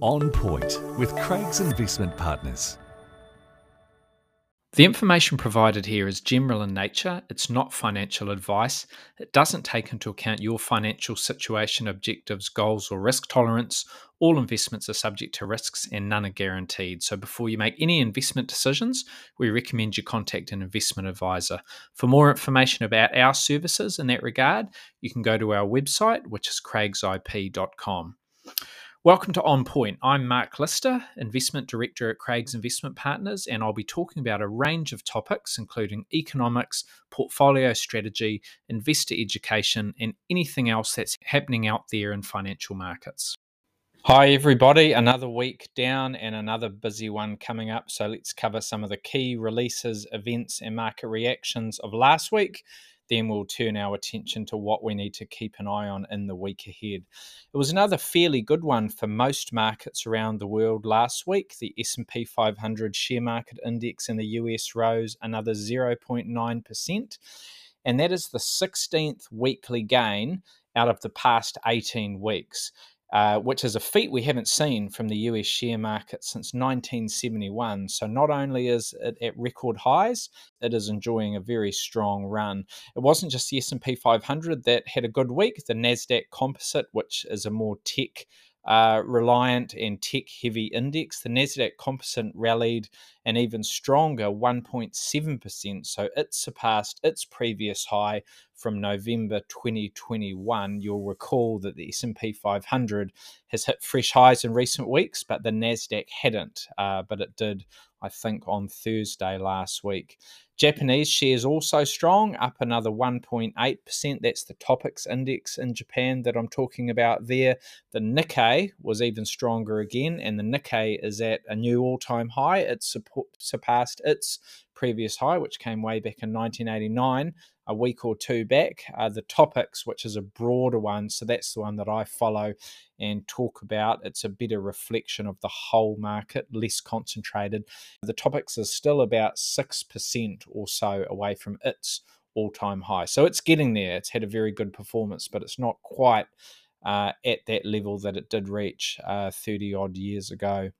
On Point with Craigs Investment Partners. The information provided here is general in nature. It's not financial advice. It doesn't take into account your financial situation, objectives, goals, or risk tolerance. All investments are subject to risks and none are guaranteed. So, before you make any investment decisions, we recommend you contact an investment advisor. For more information about our services in that regard, you can go to our website, which is craigsip.com. Welcome to On Point. I'm Mark Lister, Investment Director at Craigs Investment Partners, and I'll be talking about a range of topics, including economics, portfolio strategy, investor education, and anything else that's happening out there in financial markets. Hi, everybody. Another week down and another busy one coming up. So let's cover some of the key releases, events, and market reactions of last week then we'll turn our attention to what we need to keep an eye on in the week ahead. It was another fairly good one for most markets around the world last week. The S&P 500 share market index in the US rose another 0.9%, and that is the 16th weekly gain out of the past 18 weeks. Uh, which is a feat we haven't seen from the US share market since 1971. So, not only is it at record highs, it is enjoying a very strong run. It wasn't just the S&P 500 that had a good week. The Nasdaq Composite, which is a more tech uh, reliant and tech heavy index. The NASDAQ composite rallied an even stronger 1.7%. So it surpassed its previous high from November 2021. You'll recall that the S&P 500 has hit fresh highs in recent weeks, but the NASDAQ hadn't, uh, but it did, I think, on Thursday last week. Japanese shares also strong, up another 1.8%. That's the Topix index in Japan that I'm talking about there. The Nikkei was even stronger again, and the Nikkei is at a new all time high. It surpassed its previous high, which came way back in 1989 a week or two back. Uh, the Topix, which is a broader one, so that's the one that I follow and talk about. It's a better reflection of the whole market, less concentrated. The Topix is still about 6% or so away from its all time high. So it's getting there. It's had a very good performance, but it's not quite uh, at that level that it did reach uh, 30 odd years ago.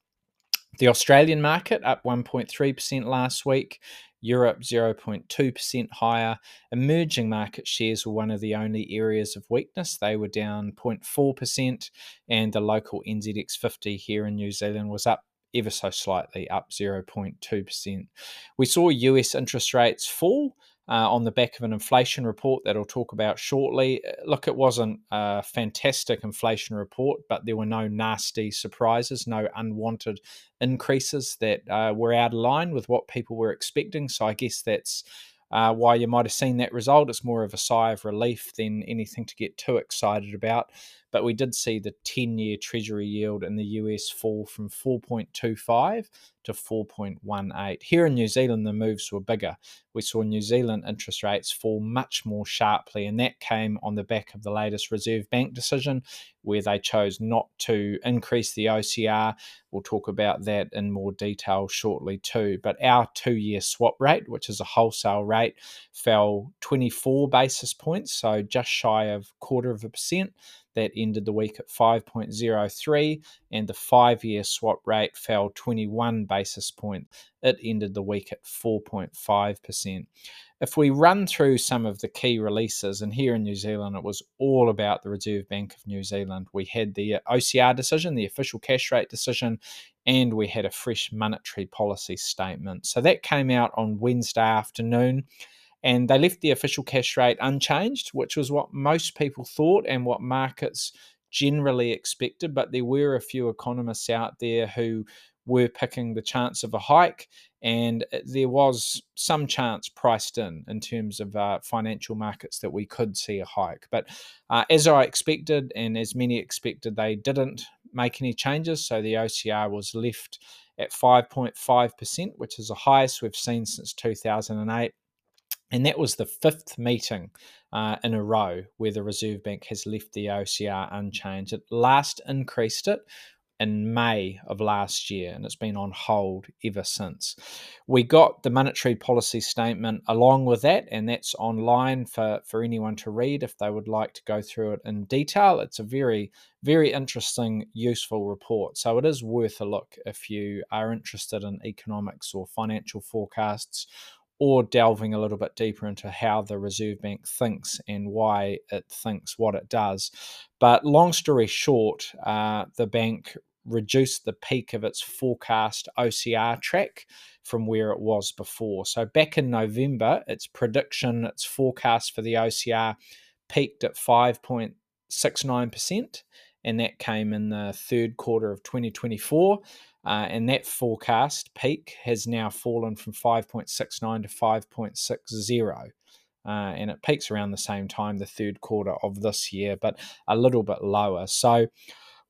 The Australian market up 1.3% last week. Europe 0.2% higher. Emerging market shares were one of the only areas of weakness. They were down 0.4%, and the local NZX 50 here in New Zealand was up ever so slightly, up 0.2%. We saw US interest rates fall uh, on the back of an inflation report that I'll talk about shortly. Uh, look, it wasn't a fantastic inflation report, but there were no nasty surprises, no unwanted increases that uh, were out of line with what people were expecting. So I guess that's uh, why you might have seen that result. It's more of a sigh of relief than anything to get too excited about. But we did see the 10 year Treasury yield in the US fall from 4.25 to 4.18. Here in New Zealand, the moves were bigger. We saw New Zealand interest rates fall much more sharply, and that came on the back of the latest Reserve Bank decision, where they chose not to increase the OCR. We'll talk about that in more detail shortly, too. But our two year swap rate, which is a wholesale rate, fell 24 basis points, so just shy of a quarter of a percent that ended the week at 5.03, and the five year swap rate fell 21 basis point. It ended the week at 4.5%. If we run through some of the key releases, and here in New Zealand, it was all about the Reserve Bank of New Zealand. We had the OCR decision, the official cash rate decision, and we had a fresh monetary policy statement. So that came out on Wednesday afternoon and they left the official cash rate unchanged, which was what most people thought and what markets generally expected. But there were a few economists out there who were picking the chance of a hike, and there was some chance priced in in terms of uh, financial markets that we could see a hike. But uh, as I expected, and as many expected, they didn't make any changes. So the OCR was left at 5.5%, which is the highest we've seen since 2008. And that was the fifth meeting uh, in a row where the Reserve Bank has left the OCR unchanged. It last increased it in May of last year, and it's been on hold ever since. We got the monetary policy statement along with that, and that's online for, for anyone to read if they would like to go through it in detail. It's a very, very interesting, useful report. So it is worth a look if you are interested in economics or financial forecasts or delving a little bit deeper into how the Reserve Bank thinks and why it thinks what it does. But long story short, uh, the bank reduced the peak of its forecast OCR track from where it was before. So back in November, its prediction, its forecast for the OCR peaked at 5.69%, and that came in the third quarter of 2024. Uh, and that forecast peak has now fallen from 5.69 to 5.60. Uh, and it peaks around the same time, the third quarter of this year, but a little bit lower. So,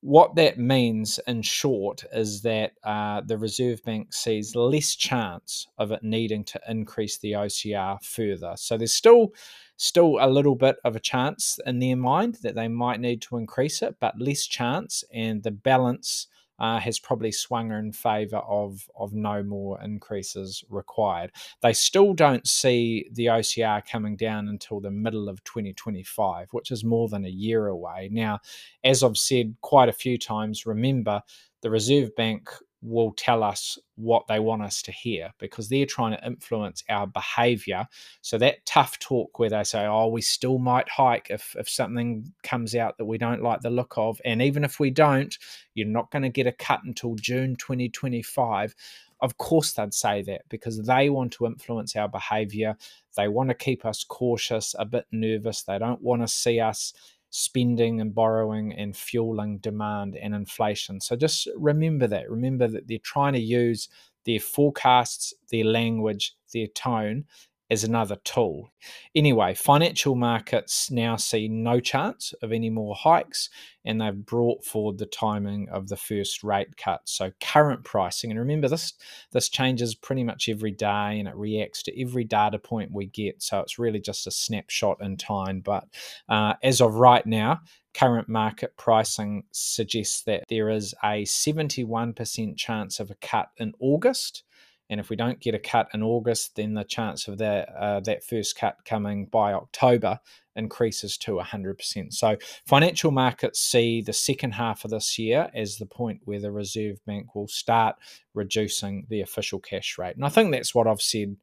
what that means, in short, is that uh, the Reserve Bank sees less chance of it needing to increase the OCR further. So there's still still a little bit of a chance in their mind that they might need to increase it, but less chance, and the balance uh, has probably swung in favour of of no more increases required. They still don't see the OCR coming down until the middle of 2025, which is more than a year away. Now, as I've said quite a few times, remember the Reserve Bank will tell us what they want us to hear because they're trying to influence our behavior. So that tough talk where they say, oh, we still might hike if, if something comes out that we don't like the look of. And even if we don't, you're not going to get a cut until June 2025. Of course, they'd say that because they want to influence our behavior. They want to keep us cautious, a bit nervous. They don't want to see us spending and borrowing and fueling demand and inflation. So just remember that. Remember that they're trying to use their forecasts, their language, their tone as another tool. Anyway, financial markets now see no chance of any more hikes, and they've brought forward the timing of the first rate cut. So current pricing, and remember this this changes pretty much every day, and it reacts to every data point we get. So it's really just a snapshot in time. But uh, as of right now, current market pricing suggests that there is a 71% chance of a cut in August and if we don't get a cut in August, then the chance of that uh, that first cut coming by October increases to 100%. So financial markets see the second half of this year as the point where the Reserve Bank will start reducing the official cash rate. And I think that's what I've said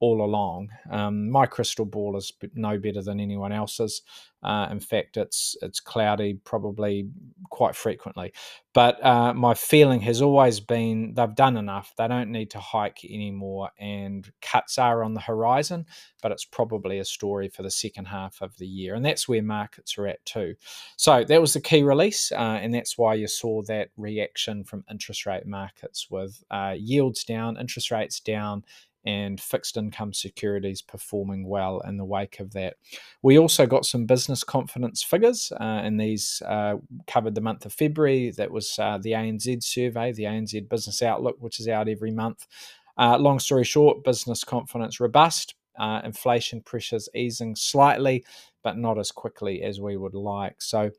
all along. Um, my crystal ball is no better than anyone else's. Uh, in fact, it's it's cloudy probably quite frequently. But uh, my feeling has always been they've done enough. They don't need to hike anymore, and cuts are on the horizon. But it's probably a story for the second half of the year, and that's where markets are at too. So that was the key release, uh, and that's why you saw that reaction from interest rate markets with uh, yields down, interest rates down, and fixed income securities performing well in the wake of that. We also got some business confidence figures, uh, and these uh, covered the month of February. That was uh, the ANZ survey, the ANZ Business Outlook, which is out every month. Uh, long story short, business confidence robust, uh, inflation pressures easing slightly, but not as quickly as we would like. So,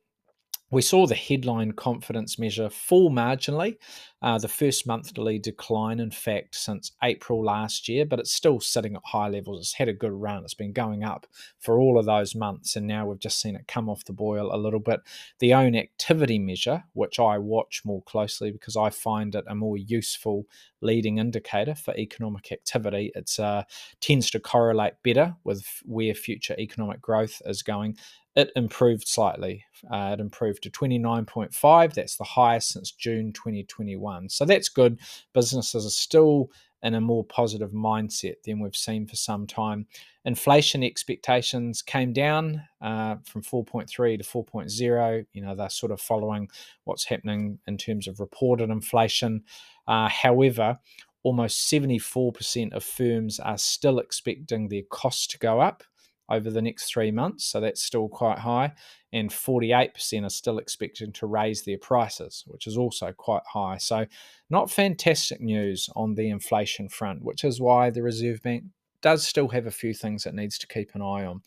we saw the headline confidence measure fall marginally, uh, the first monthly decline, in fact, since April last year, but it's still sitting at high levels. It's had a good run. It's been going up for all of those months, and now we've just seen it come off the boil a little bit. The own activity measure, which I watch more closely because I find it a more useful leading indicator for economic activity, it uh, tends to correlate better with where future economic growth is going it improved slightly. Uh, it improved to 29.5. That's the highest since June 2021. So that's good. Businesses are still in a more positive mindset than we've seen for some time. Inflation expectations came down uh, from 4.3 to 4.0. You know, they're sort of following what's happening in terms of reported inflation. Uh, however, almost 74% of firms are still expecting their costs to go up over the next three months. So that's still quite high. And 48% are still expecting to raise their prices, which is also quite high. So, not fantastic news on the inflation front, which is why the Reserve Bank does still have a few things it needs to keep an eye on.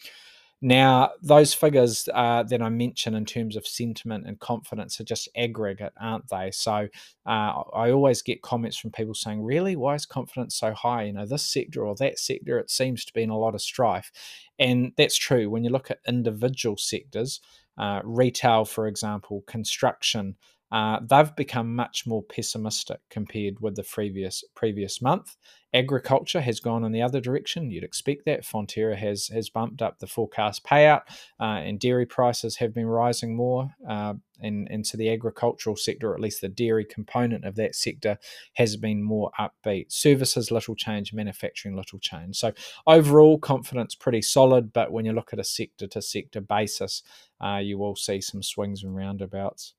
Now, those figures uh, that I mentioned in terms of sentiment and confidence are just aggregate, aren't they? So uh, I always get comments from people saying, "Really, why is confidence so high? You know, this sector or that sector, it seems to be in a lot of strife." And that's true when you look at individual sectors, uh, retail, for example, construction. Uh, they've become much more pessimistic compared with the previous previous month. Agriculture has gone in the other direction. You'd expect that. Fonterra has has bumped up the forecast payout, uh, and dairy prices have been rising more. Uh, and, and so the agricultural sector, or at least the dairy component of that sector, has been more upbeat. Services, little change. Manufacturing, little change. So overall, confidence pretty solid. But when you look at a sector to sector basis, uh, you will see some swings and roundabouts.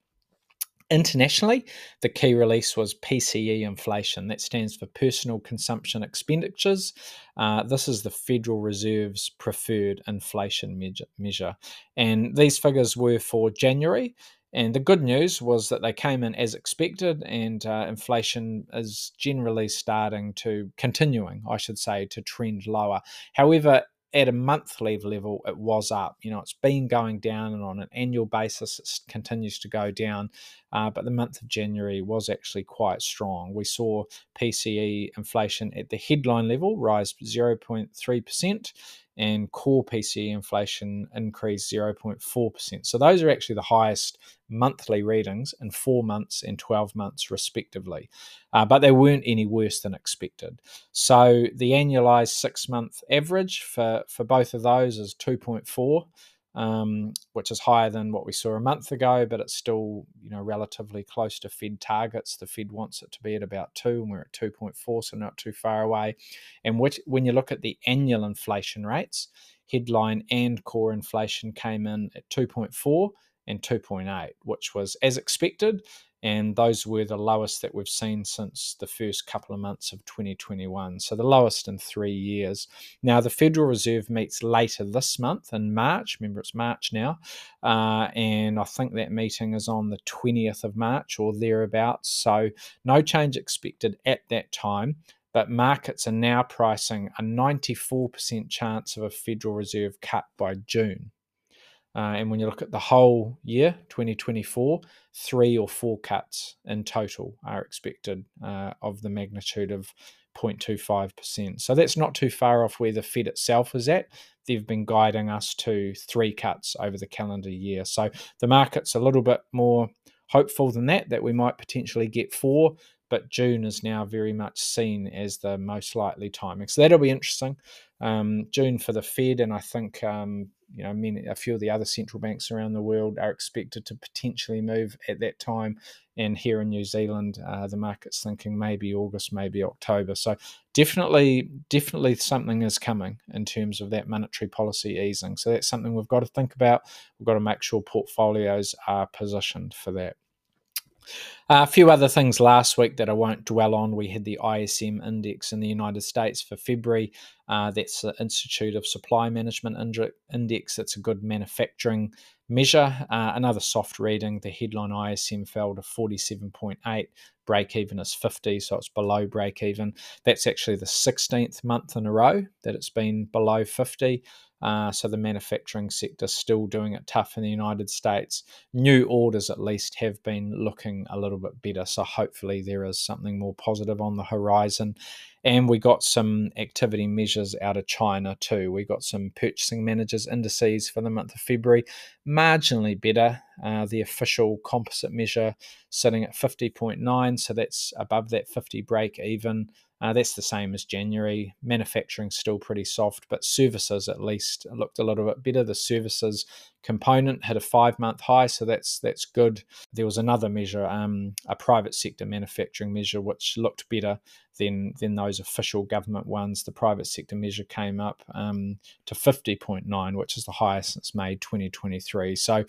Internationally, the key release was PCE inflation. That stands for Personal Consumption Expenditures. Uh, this is the Federal Reserve's preferred inflation measure. And these figures were for January. And the good news was that they came in as expected, and uh, inflation is generally starting to, continuing, I should say, to trend lower. However, at a monthly level, it was up. You know, it's been going down, and on an annual basis, it continues to go down. Uh, but the month of January was actually quite strong. We saw PCE inflation at the headline level rise 0.3%, and core PCE inflation increased 0.4%. So those are actually the highest monthly readings in four months and 12 months, respectively. Uh, but they weren't any worse than expected. So the annualized six month average for, for both of those is 2.4 um, which is higher than what we saw a month ago, but it's still you know relatively close to Fed targets. The Fed wants it to be at about two, and we're at two point four, so not too far away. And which, when you look at the annual inflation rates, headline and core inflation came in at two point four and 2.8, which was as expected and those were the lowest that we've seen since the first couple of months of 2021. So the lowest in three years. Now, the Federal Reserve meets later this month in March. Remember, it's March now. Uh, and I think that meeting is on the 20th of March or thereabouts. So no change expected at that time but markets are now pricing a 94% chance of a Federal Reserve cut by June. Uh, and when you look at the whole year, 2024, three or four cuts in total are expected uh, of the magnitude of 0.25%. So that's not too far off where the Fed itself is at. They've been guiding us to three cuts over the calendar year. So the market's a little bit more hopeful than that, that we might potentially get four, but June is now very much seen as the most likely timing. So that'll be interesting. Um, June for the Fed, and I think um, you know, a few of the other central banks around the world are expected to potentially move at that time. And here in New Zealand, uh, the market's thinking maybe August, maybe October. So definitely, definitely something is coming in terms of that monetary policy easing. So that's something we've got to think about. We've got to make sure portfolios are positioned for that. Uh, a few other things last week that I won't dwell on. We had the ISM index in the United States for February. Uh, that's the Institute of Supply Management Index. It's a good manufacturing measure. Uh, another soft reading. The headline ISM fell to 47.8. Break even is 50, so it's below break even. That's actually the 16th month in a row that it's been below 50. Uh, so the manufacturing sector still doing it tough in the United States. New orders, at least, have been looking a little bit better. So hopefully there is something more positive on the horizon. And we got some activity measures out of China too. We got some purchasing managers indices for the month of February, marginally better. Uh, the official composite measure sitting at 50.9, so that's above that 50 break even. Uh, that's the same as January. Manufacturing still pretty soft, but services at least looked a little bit better. The services component hit a five month high, so that's that's good. There was another measure, um, a private sector manufacturing measure, which looked better than than those official government ones. The private sector measure came up um, to 50.9, which is the highest since May 2023. So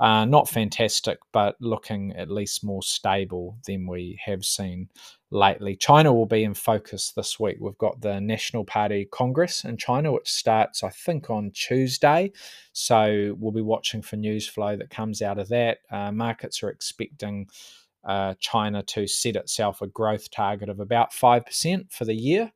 uh, not fantastic, but looking at least more stable than we have seen lately. China will be in focus this week. We've got the National Party Congress in China, which starts, I think, on Tuesday. So we'll be watching for news flow that comes out of that. Uh, markets are expecting uh, China to set itself a growth target of about 5% for the year.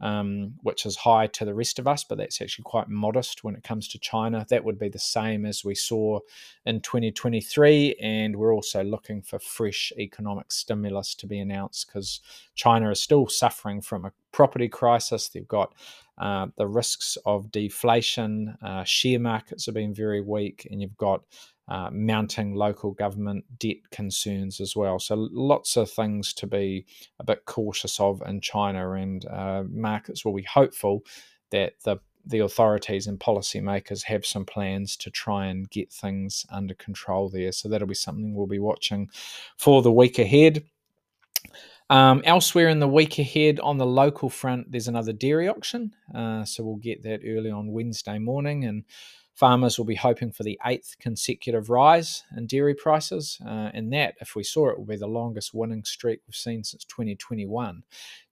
um, which is high to the rest of us, but that's actually quite modest when it comes to China. That would be the same as we saw in 2023. And we're also looking for fresh economic stimulus to be announced because China is still suffering from a property crisis. They've got uh, the risks of deflation, uh, share markets have been very weak, and you've got uh, mounting local government debt concerns as well. So lots of things to be a bit cautious of in China, and uh, markets will be hopeful that the the authorities and policymakers have some plans to try and get things under control there. So that'll be something we'll be watching for the week ahead. Um, elsewhere in the week ahead on the local front, there's another dairy auction. Uh, so we'll get that early on Wednesday morning. And Farmers will be hoping for the eighth consecutive rise in dairy prices, uh, and that, if we saw it, will be the longest winning streak we've seen since 2021.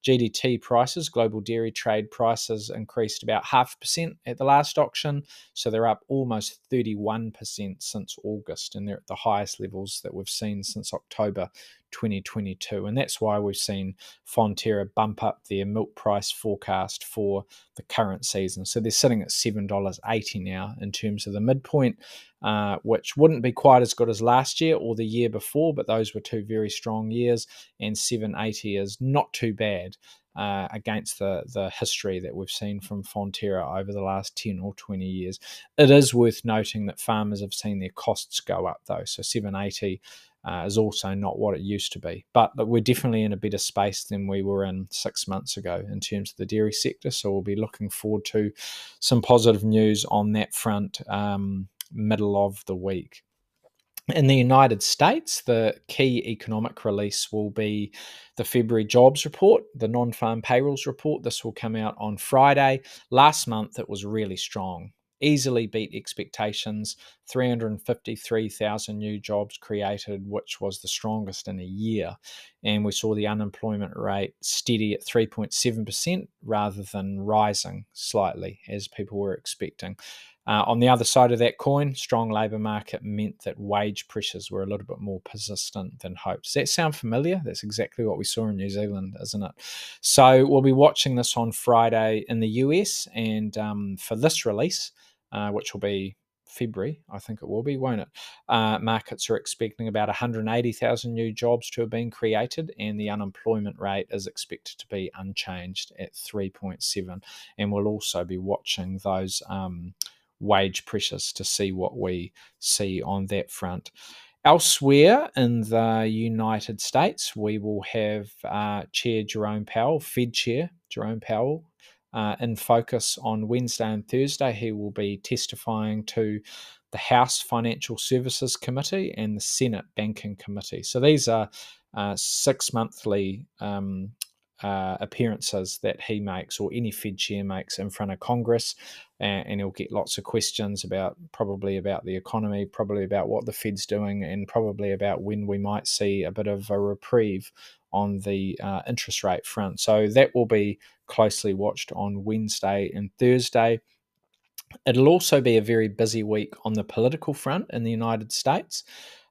GDT prices, global dairy trade prices, increased about half percent at the last auction, so they're up almost 31% since August, and they're at the highest levels that we've seen since October 2022. And that's why we've seen Fonterra bump up their milk price forecast for the current season. So they're sitting at $7.80 now in terms of the midpoint, uh, which wouldn't be quite as good as last year or the year before, but those were two very strong years. And 780 is not too bad. Uh, against the the history that we've seen from Fonterra over the last 10 or 20 years. It is worth noting that farmers have seen their costs go up though. So 780 uh, is also not what it used to be. But but we're definitely in a better space than we were in six months ago in terms of the dairy sector. So we'll be looking forward to some positive news on that front um, middle of the week. In the United States, the key economic release will be the February jobs report, the non farm payrolls report. This will come out on Friday. Last month, it was really strong easily beat expectations 353,000 new jobs created, which was the strongest in a year. And we saw the unemployment rate steady at 3.7% rather than rising slightly as people were expecting. Uh, on the other side of that coin, strong labour market meant that wage pressures were a little bit more persistent than hoped. Does that sound familiar? That's exactly what we saw in New Zealand, isn't it? So we'll be watching this on Friday in the US, and um, for this release, uh, which will be February, I think it will be, won't it? Uh, markets are expecting about 180,000 new jobs to have been created, and the unemployment rate is expected to be unchanged at 3.7. And we'll also be watching those um, wage pressures to see what we see on that front. Elsewhere in the United States, we will have uh, Chair Jerome Powell, Fed Chair Jerome Powell, uh, in focus on Wednesday and Thursday. He will be testifying to the House Financial Services Committee and the Senate Banking Committee. So these are uh, six monthly um, uh, appearances that he makes or any Fed chair makes in front of Congress, and, and, he'll get lots of questions about probably about the economy, probably about what the Fed's doing, and probably about when we might see a bit of a reprieve on the uh, interest rate front. So that will be closely watched on Wednesday and Thursday. It'll also be a very busy week on the political front in the United States.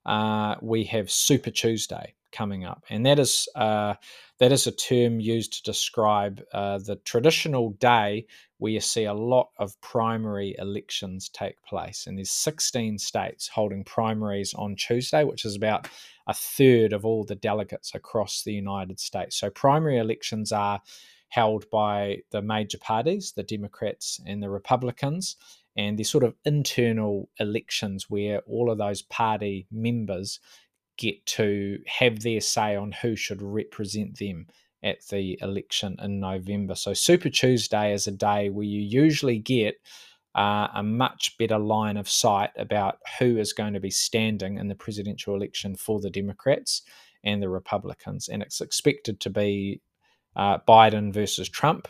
Uh, we have Super Tuesday coming up, and that is uh, that is a term used to describe uh, the traditional day where you see a lot of primary elections take place. And there's 16 states holding primaries on Tuesday, which is about a third of all the delegates across the United States. So primary elections are held by the major parties, the Democrats and the Republicans, and they're sort of internal elections where all of those party members get to have their say on who should represent them at the election in November. So, Super Tuesday is a day where you usually get uh, a much better line of sight about who is going to be standing in the presidential election for the Democrats and the Republicans. And it's expected to be uh, Biden versus Trump.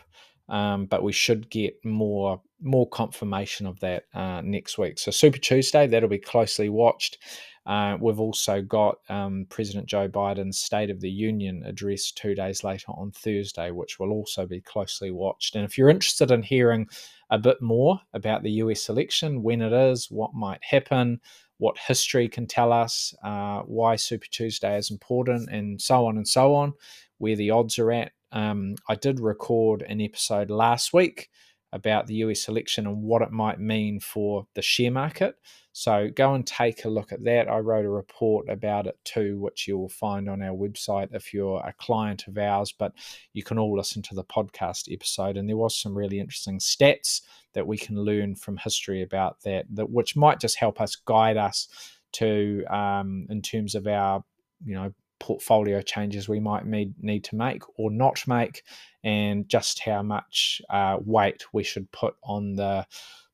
Um, but we should get more more confirmation of that uh, next week. So Super Tuesday that'll be closely watched. Uh, we've also got um, President Joe Biden's State of the Union address two days later on Thursday, which will also be closely watched. And if you're interested in hearing a bit more about the US election, when it is, what might happen, what history can tell us, uh, why Super Tuesday is important, and so on and so on, where the odds are at, Um, I did record an episode last week about the US election and what it might mean for the share market. So go and take a look at that. I wrote a report about it too, which you will find on our website if you're a client of ours. But you can all listen to the podcast episode, and there was some really interesting stats that we can learn from history about that, that which might just help us guide us to um, in terms of our you know portfolio changes we might need, need to make or not make, and just how much uh, weight we should put on the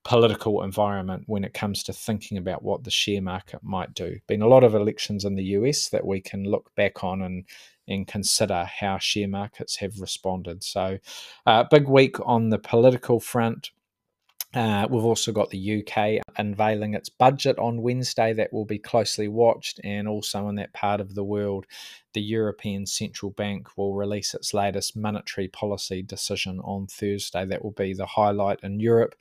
political environment when it comes to thinking about what the share market might do. Been a lot of elections in the US that we can look back on and and consider how share markets have responded. So, uh, big week on the political front. Uh, we've also got the UK unveiling its budget on Wednesday that will be closely watched, and also in that part of the world, the European Central Bank will release its latest monetary policy decision on Thursday. That will be the highlight in Europe,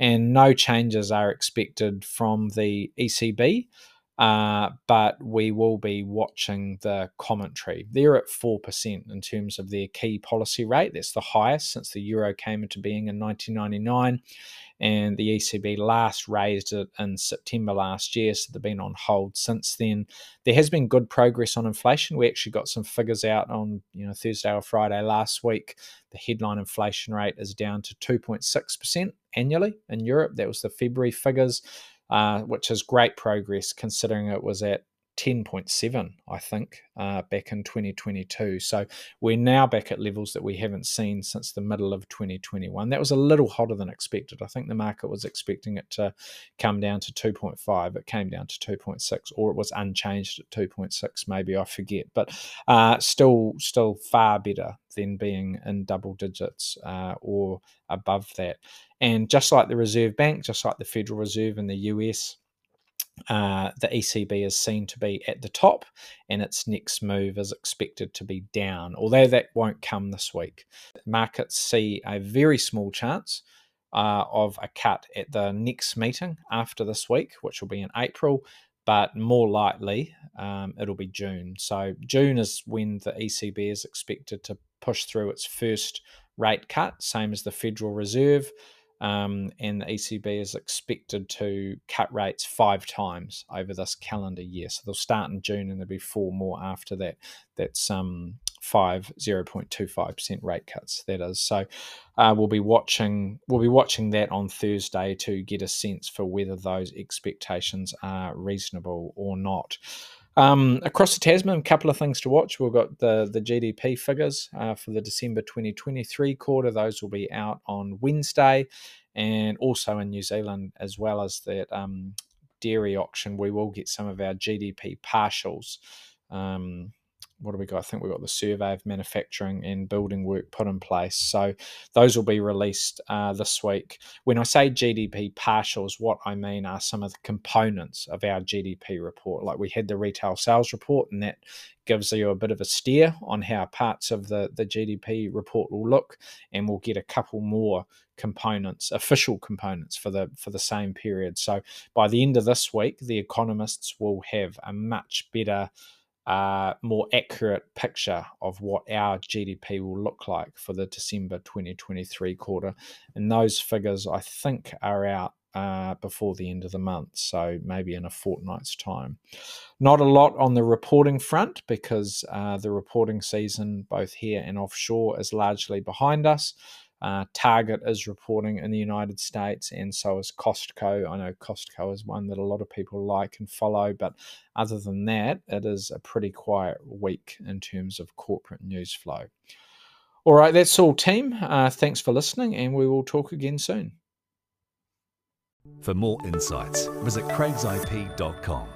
and no changes are expected from the ECB. Uh, but we will be watching the commentary. They're at 4% in terms of their key policy rate. That's the highest since the euro came into being in 1999 and the ECB last raised it in September last year, so they've been on hold since then. There has been good progress on inflation. We actually got some figures out on you know Thursday or Friday last week. The headline inflation rate is down to 2.6% annually in Europe. That was the February figures. Uh, which is great progress considering it was at 10.7, I think, uh, back in 2022. So we're now back at levels that we haven't seen since the middle of 2021. That was a little hotter than expected. I think the market was expecting it to come down to 2.5. It came down to 2.6, or it was unchanged at 2.6. Maybe I forget, but uh, still, still far better than being in double digits uh, or above that. And just like the Reserve Bank, just like the Federal Reserve in the US, uh, the ECB is seen to be at the top, and its next move is expected to be down, although that won't come this week. Markets see a very small chance uh, of a cut at the next meeting after this week, which will be in April, but more likely um, it'll be June. So, June is when the ECB is expected to push through its first rate cut, same as the Federal Reserve. Um, and the ECB is expected to cut rates five times over this calendar year. So they'll start in June and there'll be four more after that. That's um, five 0.25% rate cuts. That is. So uh, we'll be watching. We'll be watching that on Thursday to get a sense for whether those expectations are reasonable or not. Um, across the Tasman, a couple of things to watch. We've got the, the GDP figures uh, for the December 2023 quarter. Those will be out on Wednesday. And also in New Zealand, as well as that um, dairy auction, we will get some of our GDP partials. Um, what do we got? I think we've got the survey of manufacturing and building work put in place. So those will be released uh, this week. When I say GDP partials, what I mean are some of the components of our GDP report. Like we had the retail sales report, and that gives you a bit of a steer on how parts of the, the GDP report will look, and we'll get a couple more components, official components for the for the same period. So by the end of this week, the economists will have a much better uh, more accurate picture of what our GDP will look like for the December 2023 quarter. And those figures, I think, are out uh, before the end of the month, so maybe in a fortnight's time. Not a lot on the reporting front because uh, the reporting season, both here and offshore, is largely behind us. Uh, Target is reporting in the United States, and so is Costco. I know Costco is one that a lot of people like and follow, but other than that, it is a pretty quiet week in terms of corporate news flow. All right, that's all, team. Uh, thanks for listening, and we will talk again soon. For more insights, visit craigsip.com.